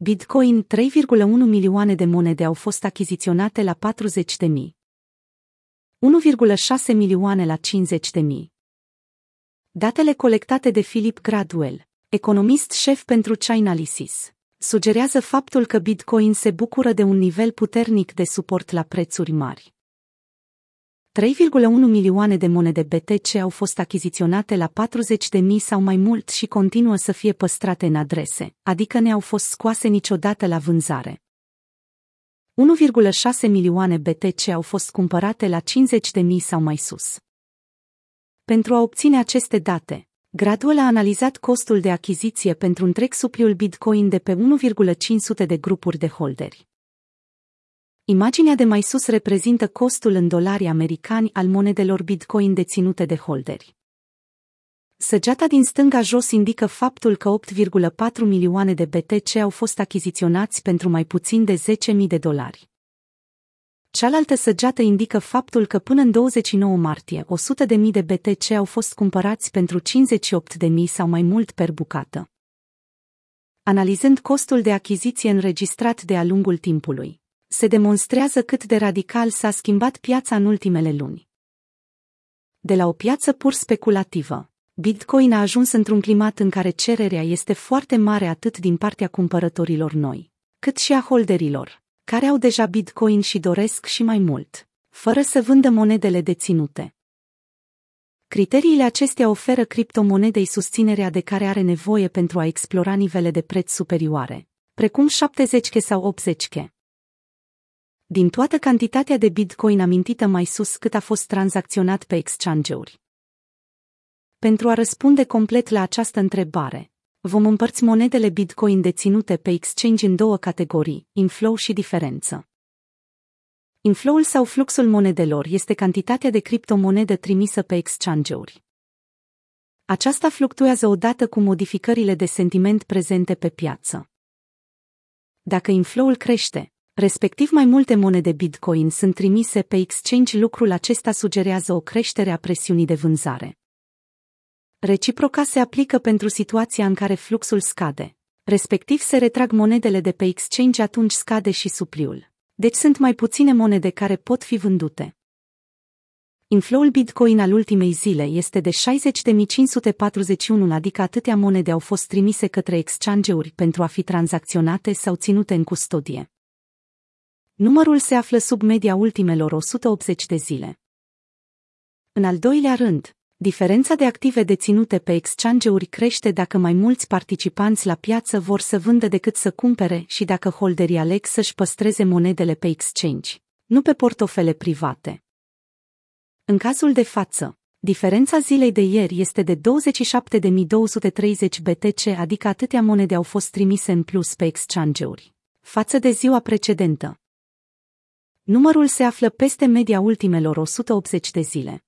Bitcoin 3,1 milioane de monede au fost achiziționate la 40 de mii. 1,6 milioane la 50 de mii. Datele colectate de Philip Gradwell, economist șef pentru Chainalysis, sugerează faptul că Bitcoin se bucură de un nivel puternic de suport la prețuri mari. 3,1 milioane de monede BTC au fost achiziționate la 40 de mii sau mai mult și continuă să fie păstrate în adrese, adică ne au fost scoase niciodată la vânzare. 1,6 milioane BTC au fost cumpărate la 50 de mii sau mai sus. Pentru a obține aceste date, Gradual a analizat costul de achiziție pentru întreg supliul Bitcoin de pe 1,500 de grupuri de holderi. Imaginea de mai sus reprezintă costul în dolari americani al monedelor Bitcoin deținute de holderi. Săgeata din stânga jos indică faptul că 8,4 milioane de BTC au fost achiziționați pentru mai puțin de 10.000 de dolari. Cealaltă săgeată indică faptul că până în 29 martie 100.000 de BTC au fost cumpărați pentru 58.000 sau mai mult per bucată. Analizând costul de achiziție înregistrat de-a lungul timpului, se demonstrează cât de radical s-a schimbat piața în ultimele luni. De la o piață pur speculativă, Bitcoin a ajuns într-un climat în care cererea este foarte mare atât din partea cumpărătorilor noi, cât și a holderilor, care au deja Bitcoin și doresc și mai mult, fără să vândă monedele deținute. Criteriile acestea oferă criptomonedei susținerea de care are nevoie pentru a explora nivele de preț superioare, precum 70 ke sau 80 ke din toată cantitatea de Bitcoin amintită mai sus cât a fost tranzacționat pe exchange-uri. Pentru a răspunde complet la această întrebare, vom împărți monedele Bitcoin deținute pe exchange în două categorii, inflow și diferență. Inflow-ul sau fluxul monedelor este cantitatea de criptomonedă trimisă pe exchange-uri. Aceasta fluctuează odată cu modificările de sentiment prezente pe piață. Dacă inflow-ul crește, respectiv mai multe monede Bitcoin sunt trimise pe exchange, lucrul acesta sugerează o creștere a presiunii de vânzare. Reciproca se aplică pentru situația în care fluxul scade, respectiv se retrag monedele de pe exchange atunci scade și supliul. Deci sunt mai puține monede care pot fi vândute. Infloul Bitcoin al ultimei zile este de 60.541, adică atâtea monede au fost trimise către exchange-uri pentru a fi tranzacționate sau ținute în custodie. Numărul se află sub media ultimelor 180 de zile. În al doilea rând, diferența de active deținute pe exchange-uri crește dacă mai mulți participanți la piață vor să vândă decât să cumpere și dacă holderii aleg să-și păstreze monedele pe exchange, nu pe portofele private. În cazul de față, diferența zilei de ieri este de 27.230 BTC, adică atâtea monede au fost trimise în plus pe exchange-uri, față de ziua precedentă. Numărul se află peste media ultimelor 180 de zile.